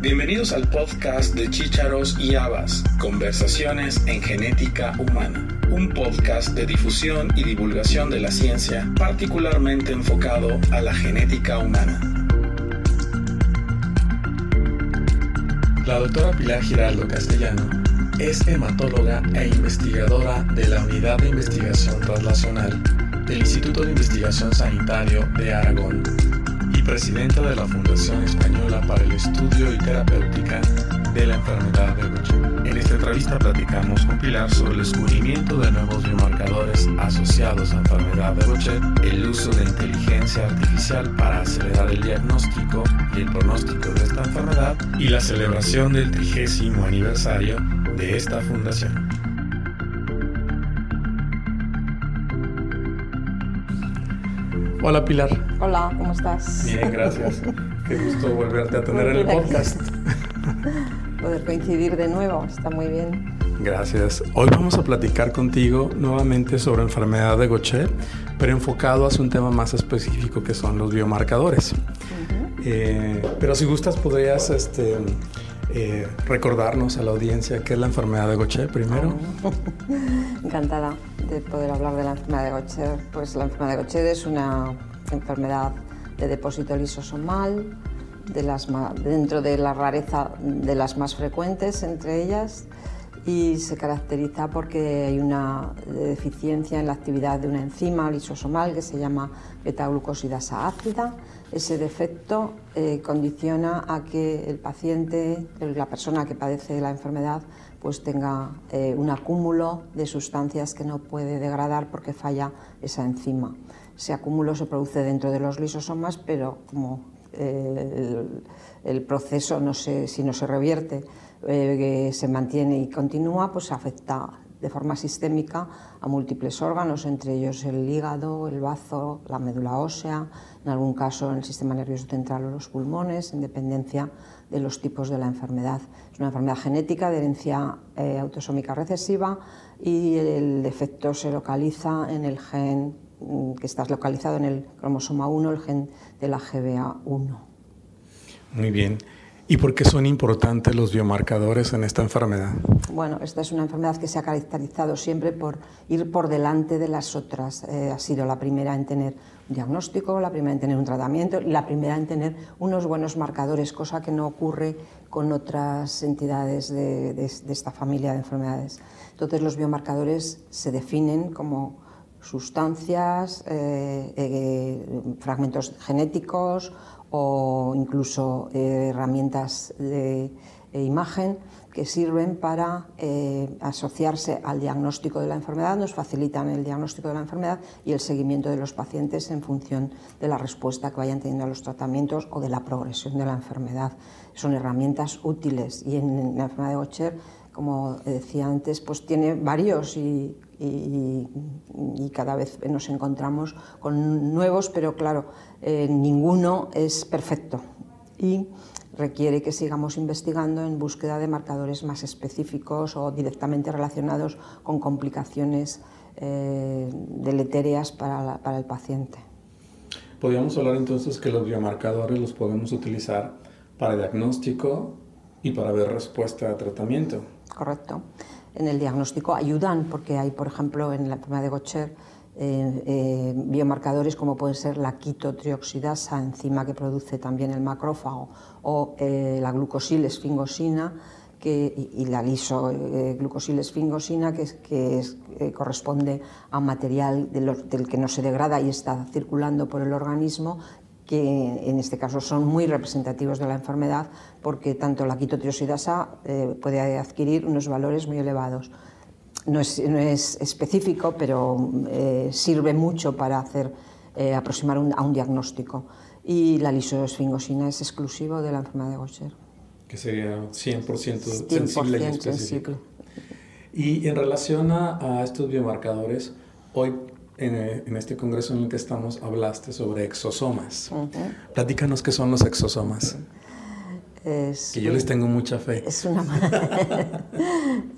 Bienvenidos al podcast de Chícharos y Habas, Conversaciones en Genética Humana, un podcast de difusión y divulgación de la ciencia particularmente enfocado a la genética humana. La doctora Pilar Giraldo Castellano es hematóloga e investigadora de la Unidad de Investigación Translacional del Instituto de Investigación Sanitario de Aragón presidenta de la Fundación Española para el Estudio y Terapéutica de la Enfermedad de Gaucher. En esta entrevista platicamos con Pilar sobre el descubrimiento de nuevos biomarcadores asociados a enfermedad de Gaucher, el uso de inteligencia artificial para acelerar el diagnóstico y el pronóstico de esta enfermedad y la celebración del trigésimo aniversario de esta fundación. Hola Pilar. Hola, ¿cómo estás? Bien, gracias. Qué gusto volverte a tener en el podcast. Poder coincidir de nuevo, está muy bien. Gracias. Hoy vamos a platicar contigo nuevamente sobre enfermedad de Gaucher, pero enfocado hacia un tema más específico que son los biomarcadores. Eh, pero si gustas, podrías este, eh, recordarnos a la audiencia qué es la enfermedad de Gaucher primero. Encantada de poder hablar de la enfermedad de Gaucher. Pues la enfermedad de Gaucher es una enfermedad de depósito lisosomal, de las dentro de la rareza de las más frecuentes entre ellas y se caracteriza porque hay una deficiencia en la actividad de una enzima lisosomal que se llama beta-glucosidasa ácida. Ese defecto eh, condiciona a que el paciente, la persona que padece la enfermedad, pues tenga eh, un acúmulo de sustancias que no puede degradar porque falla esa enzima. Ese acúmulo se produce dentro de los lisosomas, pero como eh, el, proceso no si no se revierte, se mantiene y continúa, pues afecta de forma sistémica a múltiples órganos, entre ellos el hígado, el bazo, la médula ósea, en algún caso en el sistema nervioso central o los pulmones, en dependencia de los tipos de la enfermedad. Es una enfermedad genética de herencia eh, autosómica recesiva y el defecto se localiza en el gen mm, que está localizado en el cromosoma 1, el gen de la GBA1. Muy bien. ¿Y por qué son importantes los biomarcadores en esta enfermedad? Bueno, esta es una enfermedad que se ha caracterizado siempre por ir por delante de las otras. Eh, ha sido la primera en tener un diagnóstico, la primera en tener un tratamiento la primera en tener unos buenos marcadores, cosa que no ocurre con otras entidades de, esta familia de enfermedades. Entonces, los biomarcadores se definen como sustancias, eh, eh, fragmentos genéticos o incluso eh, herramientas de, imagen que sirven para eh, asociarse al diagnóstico de la enfermedad, nos facilitan el diagnóstico de la enfermedad y el seguimiento de los pacientes en función de la respuesta que vayan teniendo a los tratamientos o de la progresión de la enfermedad. Son herramientas útiles y en la enfermedad de Gaucher, como decía antes, pues tiene varios y y, cada vez nos encontramos con nuevos, pero claro, eh, ninguno es perfecto y requiere que sigamos investigando en búsqueda de marcadores más específicos o directamente relacionados con complicaciones eh, deletéreas para, para el paciente. Podríamos hablar entonces que los biomarcadores los podemos utilizar para diagnóstico y para ver respuesta a tratamiento. Correcto en el diagnóstico ayudan porque hay, por ejemplo, en la enfermedad de Gaucher, eh, eh, biomarcadores como pueden ser la quitotrioxidasa, enzima que produce también el macrófago, o eh, la glucosilesfingosina que, y, la lisoglucosilesfingosina, que, que corresponde a material del que no se degrada y está circulando por el organismo que en este caso son muy representativos de la enfermedad porque tanto la quitotriosidasa eh, puede adquirir unos valores muy elevados. No es, específico, pero eh, sirve mucho para hacer, eh, aproximar a un diagnóstico. Y la lisosfingosina es exclusivo de la enfermedad de Gaucher. Que sería 100%, sensible y específico. Y en relación a, a estos biomarcadores, hoy en, este congreso en el que estamos hablaste sobre exosomas. Platícanos qué son los exosomas. que yo les tengo mucha fe. Es una,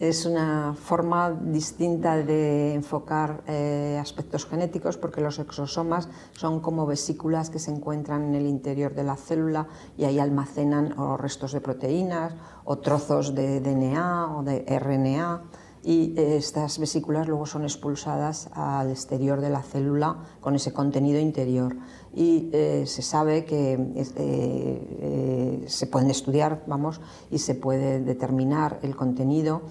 es una forma distinta de enfocar eh, aspectos genéticos porque los exosomas son como vesículas que se encuentran en el interior de la célula y ahí almacenan o restos de proteínas o trozos de DNA o de RNA y eh, estas vesículas luego son expulsadas al exterior de la célula con ese contenido interior. Y eh, se sabe que eh, se pueden estudiar vamos y se puede determinar el contenido.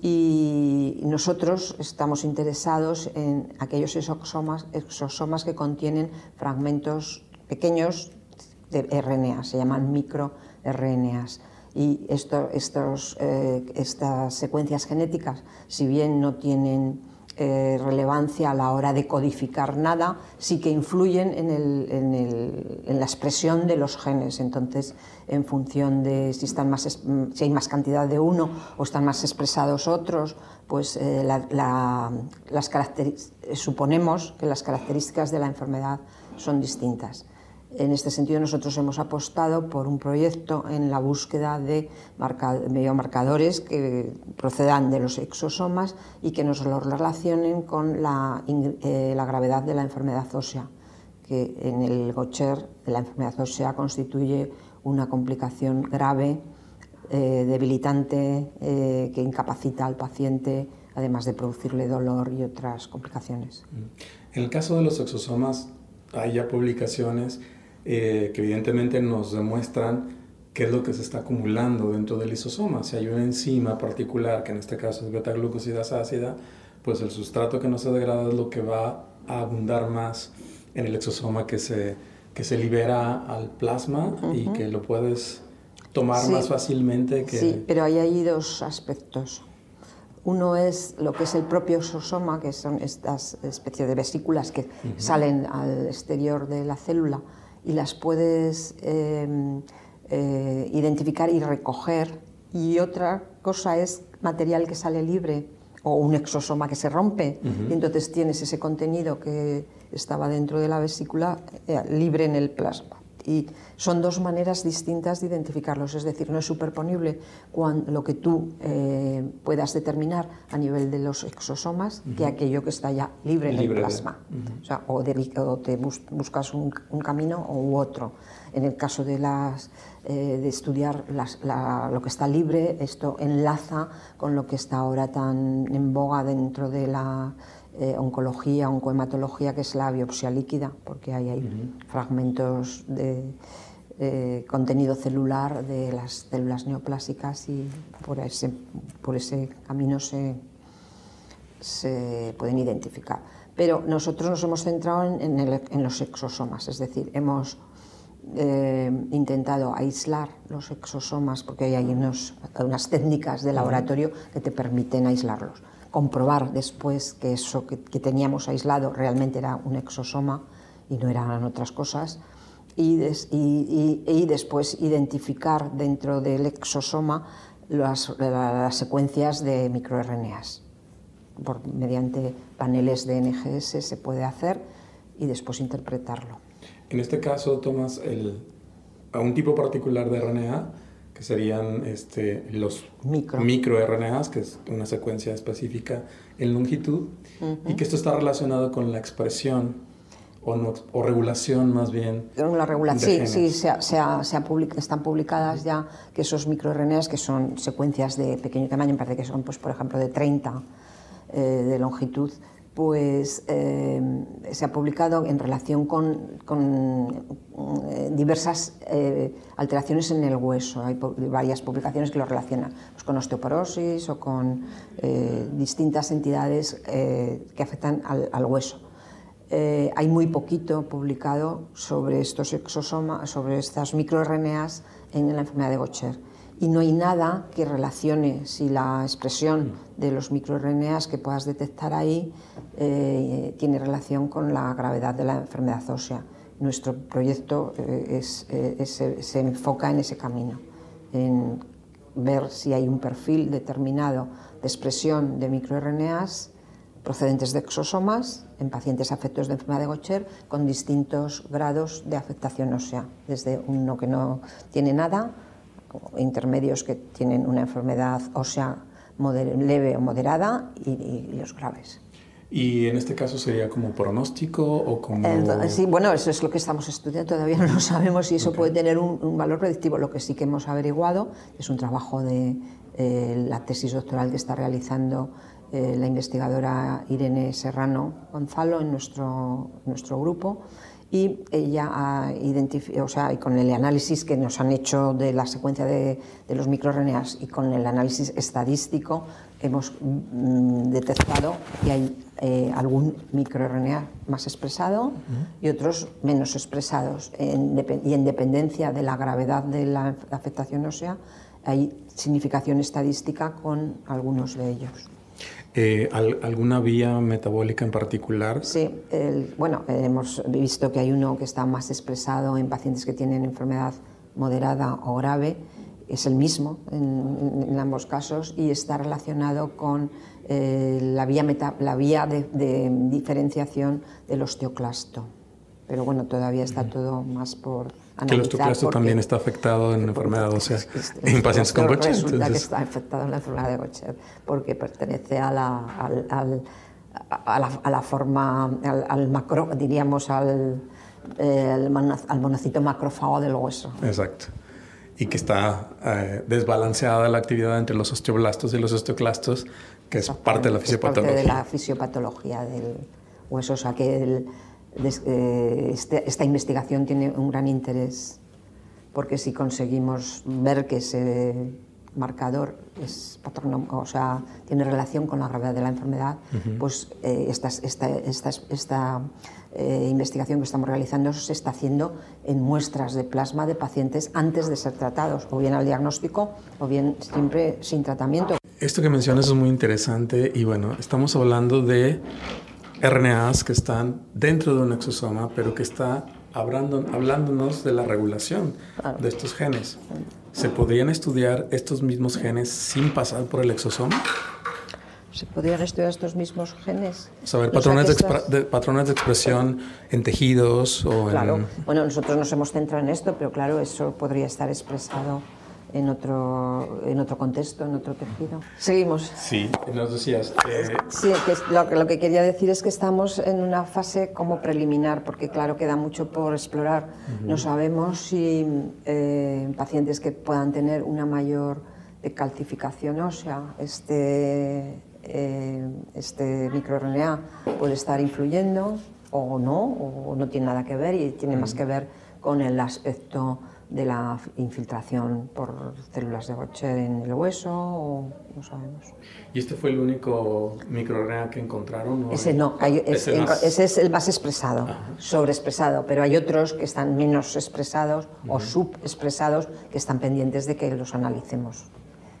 Y nosotros estamos interesados en aquellos exosomas, exosomas que contienen fragmentos pequeños de RNA, se llaman microRNAs y eh, estas secuencias genéticas, si bien no tienen eh, relevancia a la hora de codificar nada, sí que influyen en, la expresión de los genes. Entonces, en función de si, están más, si hay más cantidad de uno o están más expresados otros, pues eh, las suponemos que las características de la enfermedad son distintas. En este sentido, nosotros hemos apostado por un proyecto en la búsqueda de biomarcadores que procedan de los exosomas y que nos lo relacionen con la, eh, la gravedad de la enfermedad ósea, que en el Gaucher la enfermedad ósea constituye una complicación grave, eh, debilitante, eh, que incapacita al paciente, además de producirle dolor y otras complicaciones. En el caso de los exosomas, hay ya publicaciones eh, que evidentemente nos demuestran qué es lo que se está acumulando dentro del lisosoma. Si hay una enzima particular, que en este caso es beta-glucosidasa ácida, pues el sustrato que no se degrada es lo que va a abundar más en el exosoma que se, que se libera al plasma y que lo puedes tomar más fácilmente que... Sí, pero hay ahí dos aspectos. Uno es lo que es el propio exosoma, que son estas especies de vesículas que salen al exterior de la célula y las puedes em, eh, identificar y recoger. Y otra cosa es material que sale libre o un exosoma que se rompe. Y entonces tienes ese contenido que estaba dentro de la vesícula eh, libre en el plasma y son dos maneras distintas de identificarlos, es decir, no es superponible lo que tú eh, puedas determinar a nivel de los exosomas que aquello que está ya libre, en el plasma. o, te buscas un, camino u otro. En el caso de, las, eh, de estudiar lo que está libre, esto enlaza con lo que está ahora tan en boga dentro de la eh, oncología, oncohematología, que es la biopsia líquida, porque hay, hay fragmentos de eh, contenido celular de las células neoplásicas y por ese, por ese camino se, se pueden identificar. Pero nosotros nos hemos centrado en, en, los exosomas, es decir, hemos eh, intentado aislar los exosomas, porque hay unos, unas técnicas de laboratorio que te permiten aislarlos comprobar después que eso que, teníamos aislado realmente era un exosoma y no eran otras cosas, y, y, después identificar dentro del exosoma las, secuencias de microRNAs. Por, mediante paneles de NGS se puede hacer y después interpretarlo. En este caso tomas el, a un tipo particular de RNA que serían este, los micro. microRNAs, que es una secuencia específica en longitud, y que esto está relacionado con la expresión o, o regulación más bien. La regulación, sí, sí, se, se, están publicadas ya que esos microRNAs, que son secuencias de pequeño tamaño, me parece que son, pues, por ejemplo, de 30 eh, de longitud, pues eh, se ha publicado en relación con, eh, diversas eh, alteraciones en el hueso. Hay varias publicaciones que lo relacionan pues, con osteoporosis o con distintas entidades que afectan al, al hueso. hay muy poquito publicado sobre estos exosomas, sobre estas microRNAs en la enfermedad de Gaucher y no hay nada que relacione si la expresión de los microRNAs que puedas detectar ahí eh, tiene relación con la gravedad de la enfermedad ósea. Nuestro proyecto eh, eh, se enfoca en ese camino, en ver si hay un perfil determinado de expresión de microRNAs procedentes de exosomas en pacientes afectos de enfermedad de Gaucher con distintos grados de afectación ósea, desde uno que no tiene nada intermedios que tienen una enfermedad ósea leve o moderada y, los graves. ¿Y en este caso sería como pronóstico o como...? sí, bueno, eso es lo que estamos estudiando, todavía no lo sabemos si eso puede tener un, valor predictivo. Lo que sí que hemos averiguado es un trabajo de eh, la tesis doctoral que está realizando eh, la investigadora Irene Serrano Gonzalo en nuestro, nuestro grupo y ella o sea, con el análisis que nos han hecho de la secuencia de, de los microRNAs y con el análisis estadístico hemos mm, detectado que hay eh, algún microRNA más expresado y otros menos expresados y en dependencia de la gravedad de la afectación ósea hay significación estadística con algunos de ellos. Eh, ¿Alguna vía metabólica en particular? Sí, bueno, hemos visto que hay uno que está más expresado en pacientes que tienen enfermedad moderada o grave, es el mismo en, ambos casos y está relacionado con eh, la vía, la vía de, de, diferenciación del osteoclasto. Pero bueno, todavía está todo más por que el osteoclasto también está afectado en enfermedad ósea en pacientes con Gaucher. Resulta que está afectado en la enfermedad de Gaucher porque pertenece a la, al, a la, forma, al, macro, diríamos al, al monocito macrófago del hueso. Exacto. Y que está eh, desbalanceada la actividad entre los osteoblastos y los osteoclastos, que es parte de la fisiopatología. Es parte de la fisiopatología del hueso. O sea que el, eh, este, esta investigación tiene un gran interés porque si conseguimos ver que ese marcador es o sea, tiene relación con la gravedad de la enfermedad, pues eh, esta, esta, esta, esta eh, investigación que estamos realizando se está haciendo en muestras de plasma de pacientes antes de ser tratados, o bien al diagnóstico o bien siempre sin tratamiento. Esto que mencionas es muy interesante y bueno, estamos hablando de RNAs que están dentro de un exosoma, pero que está hablando, hablándonos de la regulación de estos genes. ¿Se podrían estudiar estos mismos genes sin pasar por el exosoma? ¿Se podrían estudiar estos mismos genes? Saber patrones, de, patrones de expresión en tejidos o claro. Bueno, nosotros nos hemos centrado en esto, pero claro, eso podría estar expresado en otro, en otro contexto, en otro tejido. Seguimos. Sí, nos decías. Eh... Sí, que lo, lo, que quería decir es que estamos en una fase como preliminar, porque claro, queda mucho por explorar. No sabemos si eh, pacientes que puedan tener una mayor calcificación ósea, este, eh, este microRNA puede estar influyendo o no, o no tiene nada que ver y tiene más que ver con el aspecto de la infiltración por células de Gaucher en el hueso, o no sabemos. ¿Y este fue el único microRNA que encontraron? Ese no, ese, es el más expresado, sobreexpresado, pero hay otros que están menos expresados o subexpresados que están pendientes de que los analicemos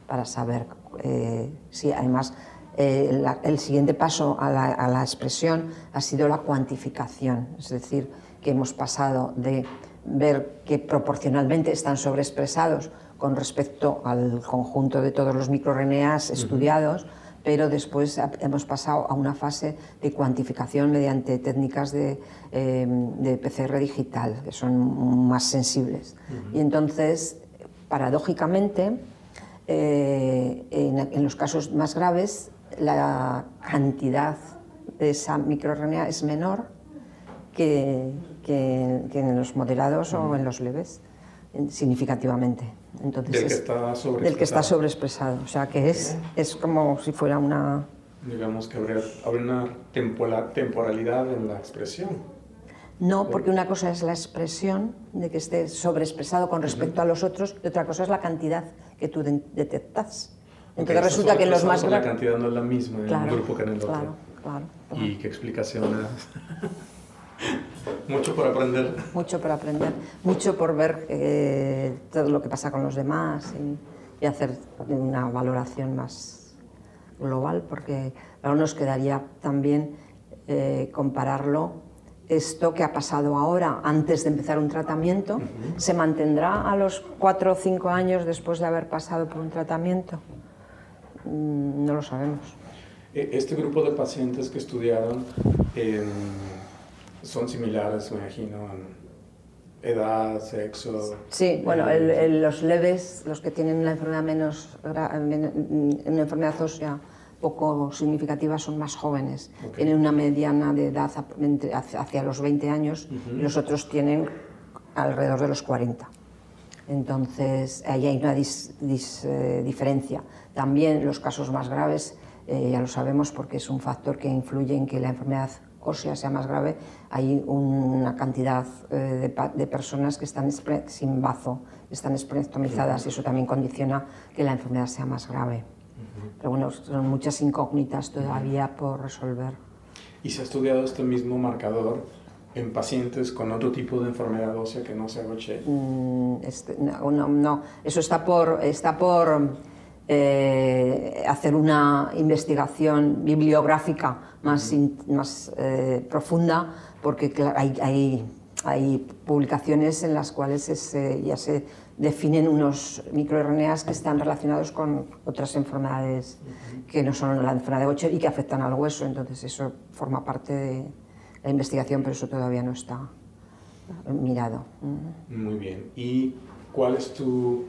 para saber eh, si además eh, el siguiente paso a la, a la expresión ha sido la cuantificación, es decir, que hemos pasado de ver que proporcionalmente están sobreexpresados con respecto al conjunto de todos los microRNAs estudiados, pero después hemos pasado a una fase de cuantificación mediante técnicas de, eh, PCR digital, que son más sensibles. Y entonces, paradójicamente, eh, en, los casos más graves, la cantidad de esa microRNA es menor que, que, en los moderados o en los leves, significativamente. Entonces, del que está. Del que está sobreexpresado. O sea, que es, es como si fuera una... Digamos que habría, una temporalidad en la expresión. No, porque una cosa es la expresión de que esté sobreexpresado con respecto a los otros y otra cosa es la cantidad que tú detectas. Entonces resulta que los más La cantidad no es la misma en un grupo que en el otro. Claro, claro, ¿Y qué explicación Mucho por aprender. Mucho por aprender, mucho por ver eh, todo lo que pasa con los demás y, hacer una valoración más global, porque ahora nos quedaría también eh, compararlo esto que ha pasado ahora antes de empezar un tratamiento, ¿se mantendrá a los cuatro o cinco años después de haber pasado por un tratamiento? Mm, no lo sabemos. E, este grupo de pacientes que estudiaron son similares, me imagino, edad, sexo. Sí, bueno, los leves, los que tienen una enfermedad menos, una enfermedad ósea poco significativa son más jóvenes. Tienen una mediana de edad hacia los 20 años y los otros tienen alrededor de los 40. Entonces, ahí hay una eh, diferencia. También los casos más graves, eh, ya lo sabemos porque es un factor que influye en que la enfermedad ósea sea más grave, hay una cantidad eh, de, personas que están sin bazo, están esplenectomizadas y eso también condiciona que la enfermedad sea más grave. Pero bueno, son muchas incógnitas todavía por resolver. ¿Y se ha estudiado este mismo marcador en pacientes con otro tipo de enfermedad ósea que no sea Gaucher? Mm, este, no, no, eso está por, está por eh, hacer una investigación bibliográfica más, más eh, profunda, porque hay, hay, hay, publicaciones en las cuales ya se definen unos microRNAs que están relacionados con otras enfermedades que no son la enfermedad de Gaucher y que afectan al hueso. Entonces eso forma parte de la investigación, pero eso todavía no está mirado. Muy bien. ¿Y cuál es tu eh,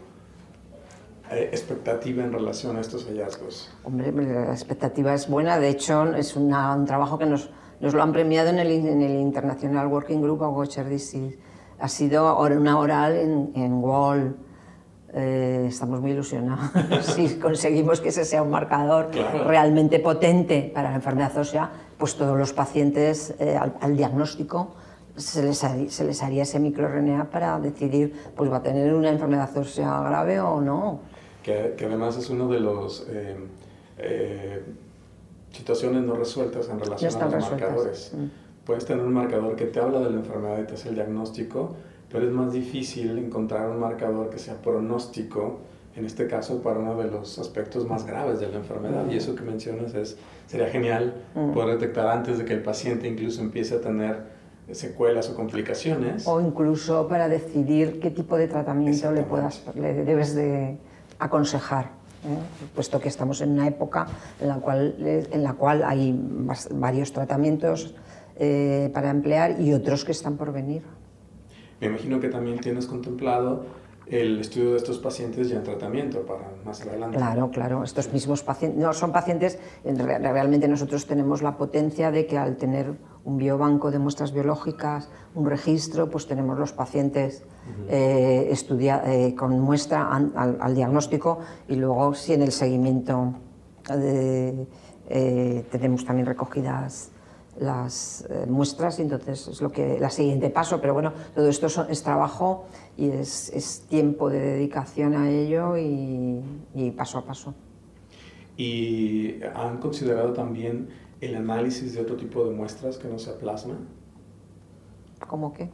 expectativa en relación a estos hallazgos? Hombre, la expectativa es buena. De hecho, es un trabajo que nos, nos, lo han premiado en el, en el International Working Group of Gaucher Disease ha sido una oral en, en Wall. Eh, estamos muy ilusionados si conseguimos que ese sea un marcador realmente potente para la enfermedad ósea, pues todos los pacientes eh, al, diagnóstico se les, se les, haría ese microRNA para decidir, pues va a tener una enfermedad ósea grave o no. Que, que además es uno de los eh, situaciones no resueltas en relación a los marcadores. Mm puedes tener un marcador que te habla de la enfermedad y te hace el diagnóstico, pero es más difícil encontrar un marcador que sea pronóstico, en este caso para uno de los aspectos más graves de la enfermedad. Y eso que mencionas es, sería genial mm. poder detectar antes de que el paciente incluso empiece a tener secuelas o complicaciones. O incluso para decidir qué tipo de tratamiento le, puedas, le debes de aconsejar. ¿eh? puesto que estamos en una época en la cual, en la cual hay varios tratamientos eh, para emplear y otros que están por venir. Me imagino que también tienes contemplado el estudio de estos pacientes ya en tratamiento para más adelante. Claro, claro. Estos mismos pacientes no son pacientes. Realmente nosotros tenemos la potencia de que al tener un biobanco de muestras biológicas, un registro, pues tenemos los pacientes eh, eh, con muestra al, diagnóstico y luego si en el seguimiento tenemos también recogidas las eh, muestras y entonces es lo que la siguiente paso pero bueno todo esto es, trabajo y es, es, tiempo de dedicación a ello y, y, paso a paso. Y han considerado también el análisis de otro tipo de muestras que no sea plasma ¿cómo qué?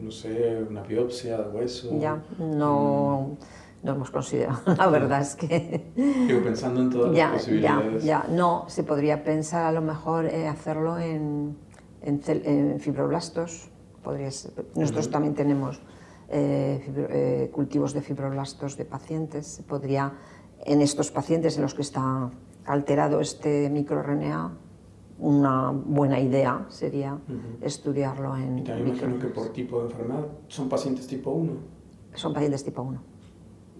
no sé una biopsia de hueso ya no mm no hemos considerado. La verdad es que... Digo, pensando en todas las posibilidades. Ya, ya, no, se podría pensar a lo mejor eh, hacerlo en, en, fibroblastos. Podría Nosotros también tenemos eh, eh, cultivos de fibroblastos de pacientes. Se podría, en estos pacientes en los que está alterado este microRNA, una buena idea sería estudiarlo en... Y también imagino que por tipo de enfermedad, ¿son pacientes tipo 1? Son pacientes tipo 1.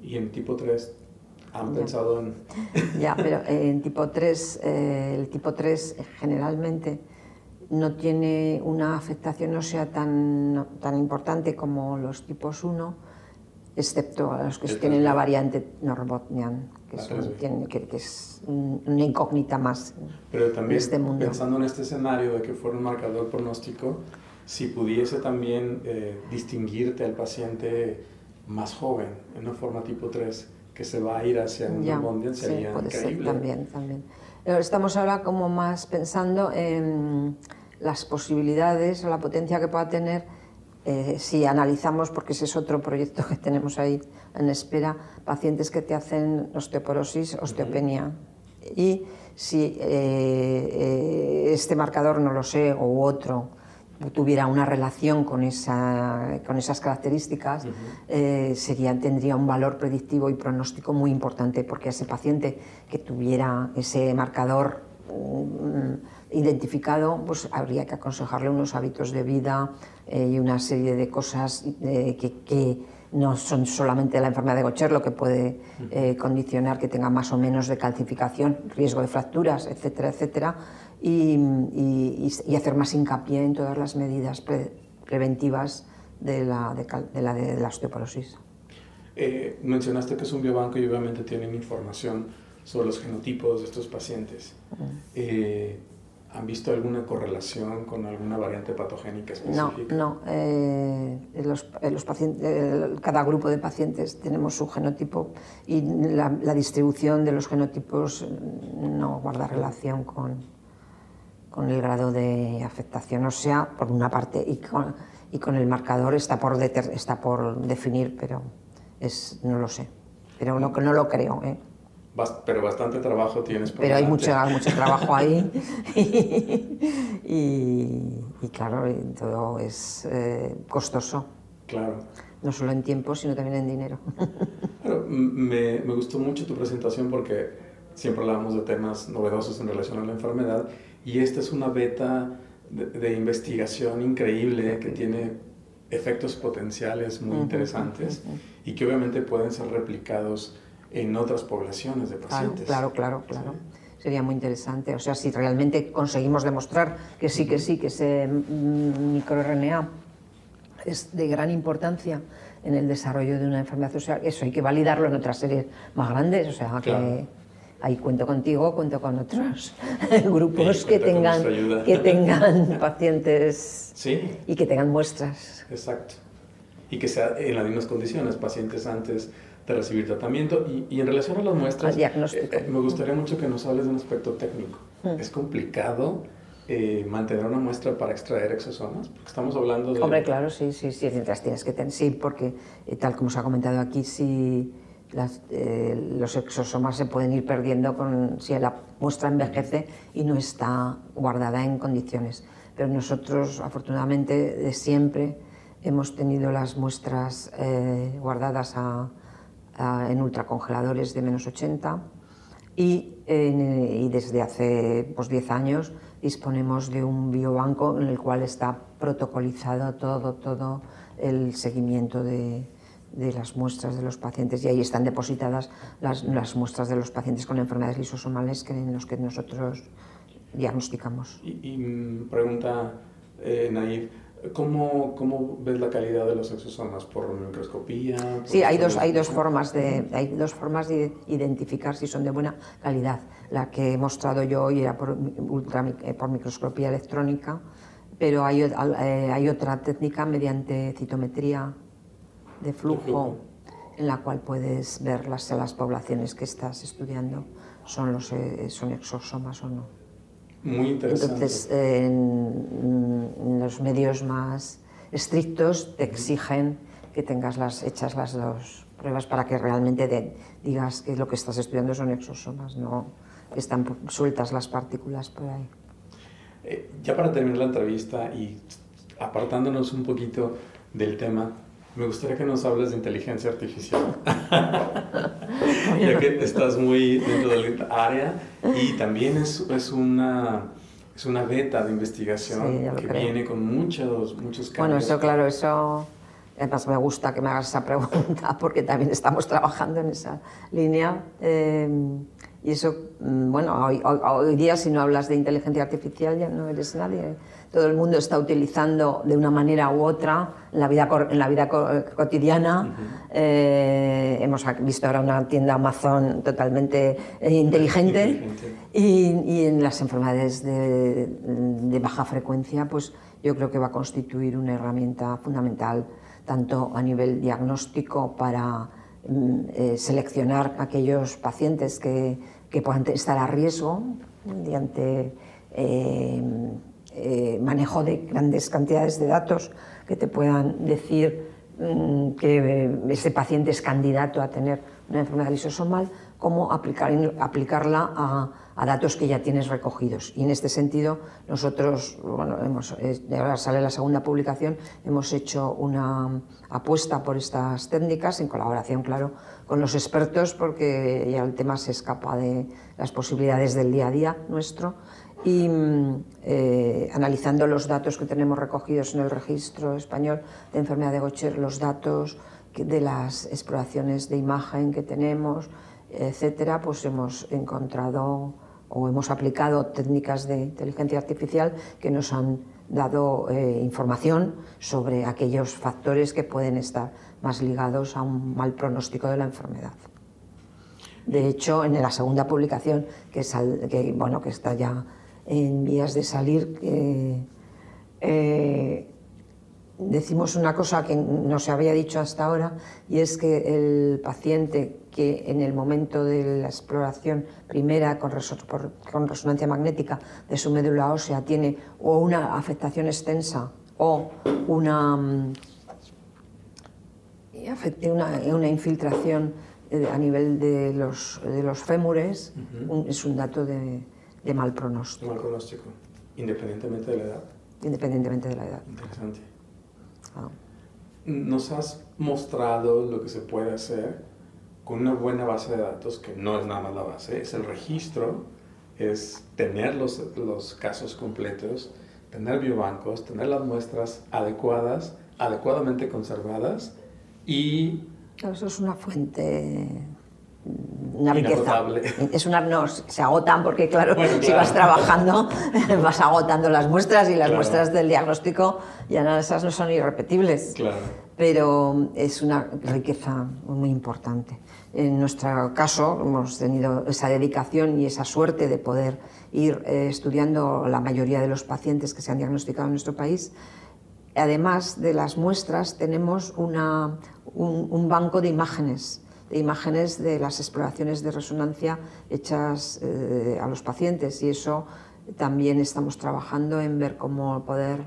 ¿Y en tipo 3 han pensado en...? ya, pero en tipo 3, eh, el tipo 3 generalmente no tiene una afectación ósea tan, tan importante como los tipos 1, excepto a los que tienen la variante Norbotnian, que, que, es una incógnita más Pero también, este mundo. pensando en este escenario de que fuera un marcador pronóstico, si pudiese también eh, distinguirte al paciente más joven, en una forma tipo 3, que se va a ir hacia un Mondial, sería sí, puede increíble. Ser también, también. Estamos ahora como más pensando en las posibilidades o la potencia que pueda tener eh, si analizamos, porque ese es otro proyecto que tenemos ahí en espera, pacientes que te hacen osteoporosis, osteopenia. Y si eh, eh, este marcador, no lo sé, o otro, tuviera una relación con, esa, con esas características, eh, sería, tendría un valor predictivo y pronóstico muy importante, porque ese paciente que tuviera ese marcador mm, identificado, pues habría que aconsejarle unos hábitos de vida eh, y una serie de cosas eh, que, no son solamente la enfermedad de Gaucher lo que puede eh, condicionar que tenga más o menos de calcificación, riesgo de fracturas, etcétera, etcétera, y, hacer más hincapié en todas las medidas preventivas de la, de, la, de la osteoporosis. mencionaste que es un biobanco y obviamente tienen información sobre los genotipos de estos pacientes. ¿Han visto alguna correlación con alguna variante patogénica específica? No, no. Eh, los, los pacientes, cada grupo de pacientes tenemos su genotipo y la, distribución de los genotipos no guarda relación con, con, el grado de afectación. O sea, por una parte, y con, y con el marcador está por, está por definir, pero es, no lo sé. Pero no, no lo creo. ¿eh? Pero bastante trabajo tienes. Por pero hay mucho, mucho trabajo ahí y, claro, todo es eh, costoso. Claro. No solo en tiempo, sino también en dinero. me, me, gustó mucho tu presentación porque siempre hablamos de temas novedosos en relación a la enfermedad y esta es una beta de, investigación increíble que tiene efectos potenciales muy interesantes y que obviamente pueden ser replicados en otras poblaciones de pacientes. Claro, claro, claro. Sería muy interesante. O sea, si realmente conseguimos demostrar que sí, que sí, que ese microRNA es de gran importancia en el desarrollo de una enfermedad social, eso hay que validarlo en otras series más grandes. O sea, que ahí cuento contigo, cuento con otros grupos que, tengan, que tengan pacientes y que tengan muestras. Exacto. Y que sea en las mismas condiciones, pacientes antes de recibir tratamiento. Y, en relación a las muestras, eh, eh, me gustaría mucho que nos hables de un aspecto técnico. Mm. Es complicado eh, mantener una muestra para extraer exosomas, porque estamos hablando de... Hombre, claro, sí, sí, sí, las tienes que tener, sí, porque tal como se ha comentado aquí, si los exosomas se pueden ir perdiendo con, si la muestra envejece y no está guardada en condiciones. Pero nosotros, afortunadamente, de siempre hemos tenido las muestras guardadas a, en ultracongeladores de menos 80 y, y desde hace pues, 10 años disponemos de un biobanco en el cual está protocolizado todo, todo el seguimiento de, de las muestras de los pacientes y ahí están depositadas las, las muestras de los pacientes con enfermedades lisosomales que, en los que nosotros diagnosticamos. Y, y mm, pregunta, eh, ¿Cómo, ¿Cómo, ves la calidad de los exosomas? ¿Por microscopía? sí, hay dos, hay, dos formas de, hay dos formas de identificar si son de buena calidad. La que he mostrado yo hoy era por, ultra, eh, por microscopía electrónica, pero hay, eh, hay, otra técnica mediante citometría de flujo, en la cual puedes ver las, las poblaciones que estás estudiando, son, los, eh, son exosomas o no. Muy interesante. Entonces, en los medios más estrictos te exigen que tengas las, hechas las dos pruebas para que realmente digas que lo que estás estudiando son exosomas, no están sueltas las partículas por ahí. Eh, ya para terminar la entrevista y apartándonos un poquito del tema, me gustaría que nos hables de inteligencia artificial, ya que estás muy dentro del área y también es, es, una, es una beta de investigación que viene con muchos, muchos cambios. Bueno, eso claro, eso además me gusta que me hagas esa pregunta porque también estamos trabajando en esa línea. Eh, y eso, mm, bueno, hoy, hoy, día si no hablas de inteligencia artificial ya no eres nadie todo el mundo está utilizando de una manera u otra en la vida, en la vida cotidiana. Eh, hemos visto ahora una tienda Amazon totalmente eh, inteligente, Y, en las enfermedades de, baja frecuencia, pues yo creo que va a constituir una herramienta fundamental tanto a nivel diagnóstico para mm, eh, seleccionar aquellos pacientes que, que, puedan estar a riesgo mediante eh, manejo de grandes cantidades de datos que te puedan decir mm, que ese paciente es candidato a tener una enfermedad lisosomal, cómo aplicar, aplicarla a, datos que ya tienes recogidos. Y en este sentido, nosotros, bueno, hemos, ahora sale la segunda publicación, hemos hecho una apuesta por estas técnicas, en colaboración, claro, con los expertos, porque ya el tema se escapa de las posibilidades del día a día nuestro y mm, eh, analizando los datos que tenemos recogidos en el registro español de enfermedad de Gaucher, los datos de las exploraciones de imagen que tenemos, etcétera, pues hemos encontrado o hemos aplicado técnicas de inteligencia artificial que nos han dado eh, información sobre aquellos factores que pueden estar más ligados a un mal pronóstico de la enfermedad. De hecho, en la segunda publicación, que, que bueno, que está ya en vías de salir, eh, decimos una cosa que no se había dicho hasta ahora, y es que el paciente que en el momento de la exploración primera con, con resonancia magnética de su médula ósea tiene o una afectación extensa o una, mm, una, infiltración eh, a nivel de los, de los fémures, es un dato de, de mal pronóstico. Mal pronóstico, independientemente de la edad. Independientemente de la edad. Interesante. Ah. Nos has mostrado lo que se puede hacer con una buena base de datos, que no es nada más la base, es el registro, es tener los, los casos completos, tener biobancos, tener las muestras adecuadas, adecuadamente conservadas y... Eso es una fuente una riqueza. Es una, no, se agotan porque, claro, si vas trabajando, vas agotando las muestras y las muestras del diagnóstico ya esas no son irrepetibles. Claro. Pero es una riqueza muy importante. En nuestro caso, hemos tenido esa dedicación y esa suerte de poder ir eh, estudiando la mayoría de los pacientes que se han diagnosticado en nuestro país. Además de las muestras, tenemos una, un banco de imágenes imágenes de las exploraciones de resonancia hechas eh, a los pacientes. Y eso también estamos trabajando en ver cómo poder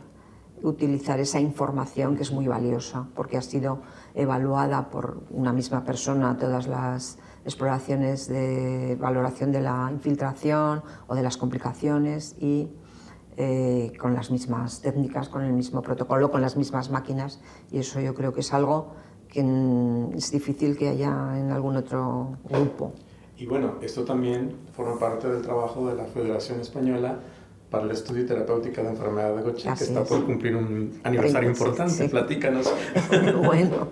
utilizar esa información que es muy valiosa porque ha sido evaluada por una misma persona todas las exploraciones de valoración de la infiltración o de las complicaciones y eh, con las mismas técnicas, con el mismo protocolo, con las mismas máquinas. Y eso yo creo que es algo que es difícil que haya en algún otro grupo. Y bueno, esto también forma parte del trabajo de la Federación Española para el Estudio Terapéutica de Enfermedad de Gaucher, que está por cumplir un aniversario importante. Platícanos. bueno,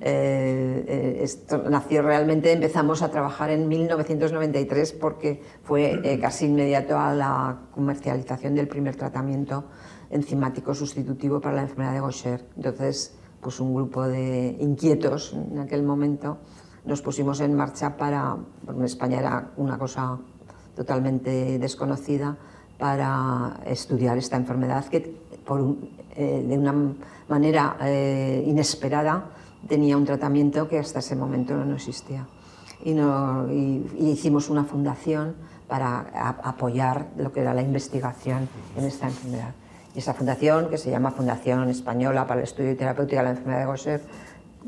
eh, eh, esto nació realmente, empezamos a trabajar en 1993 porque fue eh, casi inmediato a la comercialización del primer tratamiento enzimático sustitutivo para la enfermedad de Gaucher. Entonces, pues un grupo de inquietos en aquel momento, nos pusimos en marcha para, en España era una cosa totalmente desconocida, para estudiar esta enfermedad que por, eh, de una manera eh, inesperada tenía un tratamiento que hasta ese momento no existía. Y, no, y, hicimos una fundación para apoyar lo que era la investigación en esta enfermedad. Esa fundación, que se llama Fundación Española para el Estudio y Terapéutica de la Enfermedad de Gaucher,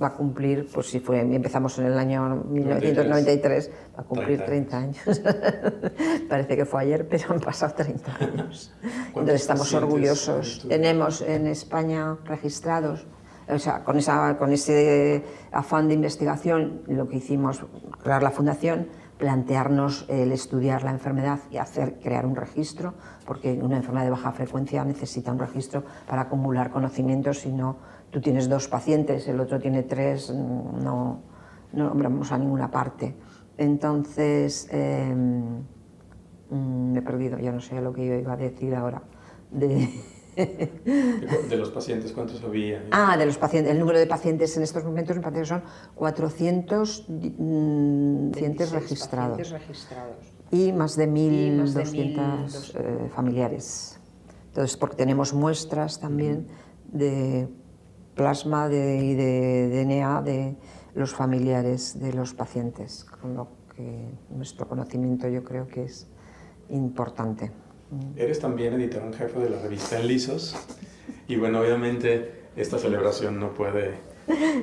va a cumplir, pues si fue, empezamos en el año 1993, va a cumplir 30, años. Parece que fue ayer, pero han pasado 30 años. Entonces estamos orgullosos. Tenemos en España registrados, o sea, con, esa, con ese afán de investigación, lo que hicimos, crear la fundación, plantearnos el estudiar la enfermedad y hacer crear un registro, porque una enfermedad de baja frecuencia necesita un registro para acumular conocimientos, si no tú tienes dos pacientes, el otro tiene tres, no, no vamos a ninguna parte. Entonces, em, mm, me he perdido, ya no sé lo que yo iba a decir ahora. De, ¿De los pacientes cuántos había? Ah, de los pacientes. El número de pacientes en estos momentos en son 400 mm, pacientes registrados, y más de 1.200 eh, familiares. Entonces, porque tenemos muestras también de plasma de, y de DNA de los familiares de los pacientes, con lo que nuestro conocimiento yo creo que es importante. Eres también editor en jefe de la revista En Lisos y bueno, obviamente esta celebración no puede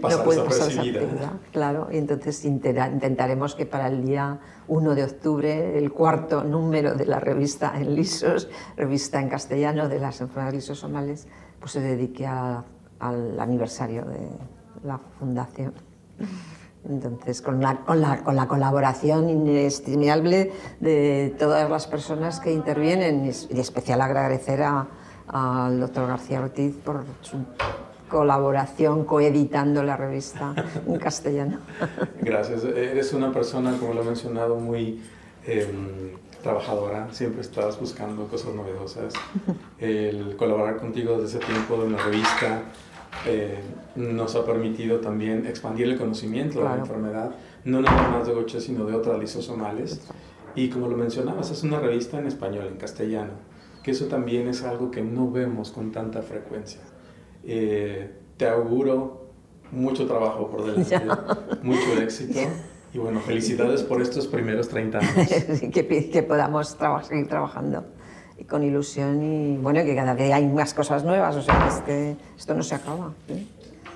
pasar no desapercibida. claro, y entonces intentaremos que para el día 1 de octubre el cuarto número de la revista En Lisos, revista en castellano de las enfermedades lisosomales, pues se dedique al aniversario de la fundación. Entonces, con la, con la, con la colaboración inestimable de todas las personas que intervienen, y en especial agradecer al doctor García Ortiz por su colaboración coeditando la revista en castellano. Gracias. Eres una persona, como lo he mencionado, muy em, trabajadora. Siempre estás buscando cosas novedosas. El colaborar contigo desde ese tiempo de una revista eh, nos ha permitido también expandir el conocimiento de la enfermedad, no nada más de Goche, sino de otras lisosomales. Y como lo mencionabas, es una revista en español, en castellano, que eso también es algo que no vemos con tanta frecuencia. Eh, te auguro mucho trabajo por delante, mucho éxito. Y bueno, felicidades por estos primeros 30 años. que, que podamos seguir trabajando y con ilusión y bueno, que cada vez hay más cosas nuevas, o sea, es que esto no se acaba. ¿eh?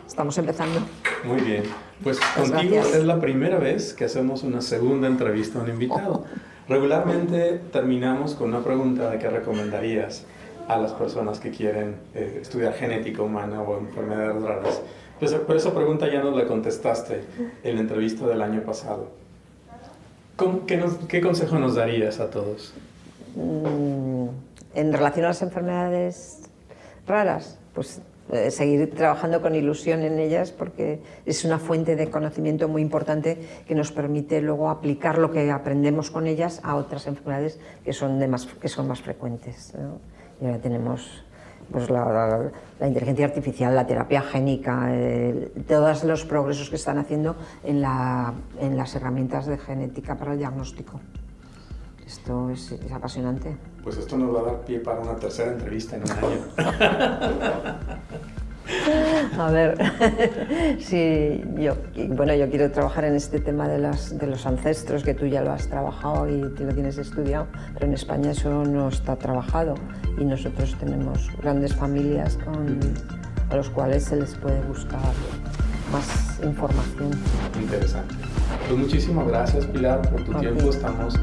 Estamos empezando. Muy bien, pues contigo es la primera vez que hacemos una segunda entrevista a un invitado. Regularmente terminamos con una pregunta de qué recomendarías a las personas que quieren eh, estudiar genética humana o enfermedades raras. Pues, por esa pregunta ya nos la contestaste en la entrevista del año pasado. ¿Qué, ¿Qué consejo nos darías a todos? Mm, en relación a las enfermedades raras, pues eh, seguir trabajando con ilusión en ellas porque es una fuente de conocimiento muy importante que nos permite luego aplicar lo que aprendemos con ellas a otras enfermedades que son, de más, que son más frecuentes. Y ahora tenemos pues la, inteligencia artificial, la terapia génica, eh, todos los progresos que están haciendo en, la, en las herramientas de genética para el diagnóstico. Esto es, apasionante. Pues esto nos va a dar pie para una tercera entrevista en un año. A ver, sí, yo, bueno, yo quiero trabajar en este tema de, las, de los ancestros, que tú ya lo has trabajado y tú lo tienes estudiado, pero en España eso no está trabajado y nosotros tenemos grandes familias con, a los cuales se les puede buscar más información. Interesante. Pues muchísimas gracias, Pilar, por tu tiempo. Estamos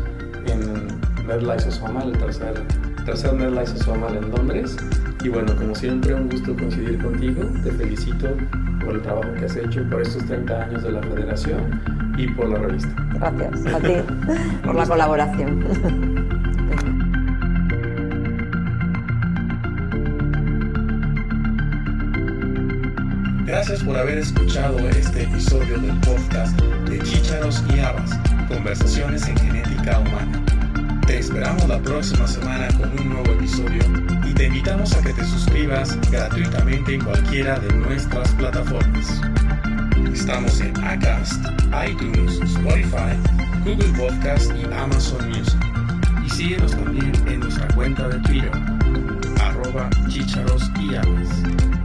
en NerdLysosoma, el tercer, tercer NerdLysosoma en Londres. Y bueno, como siempre, un gusto coincidir contigo. Te felicito por el trabajo que has hecho, por estos 30 años de la Federación y por la revista. Gracias a ti por la colaboración. Gracias por haber escuchado este episodio del podcast de Chícharos y Habas, Conversaciones en Genética Humana. Te esperamos la próxima semana con un nuevo episodio y te invitamos a que te suscribas gratuitamente en cualquiera de nuestras plataformas. Estamos en Acast, iTunes, Spotify, Google Podcast y Amazon Music. Y síguenos también en nuestra cuenta de Twitter, arroba chicharos y aves.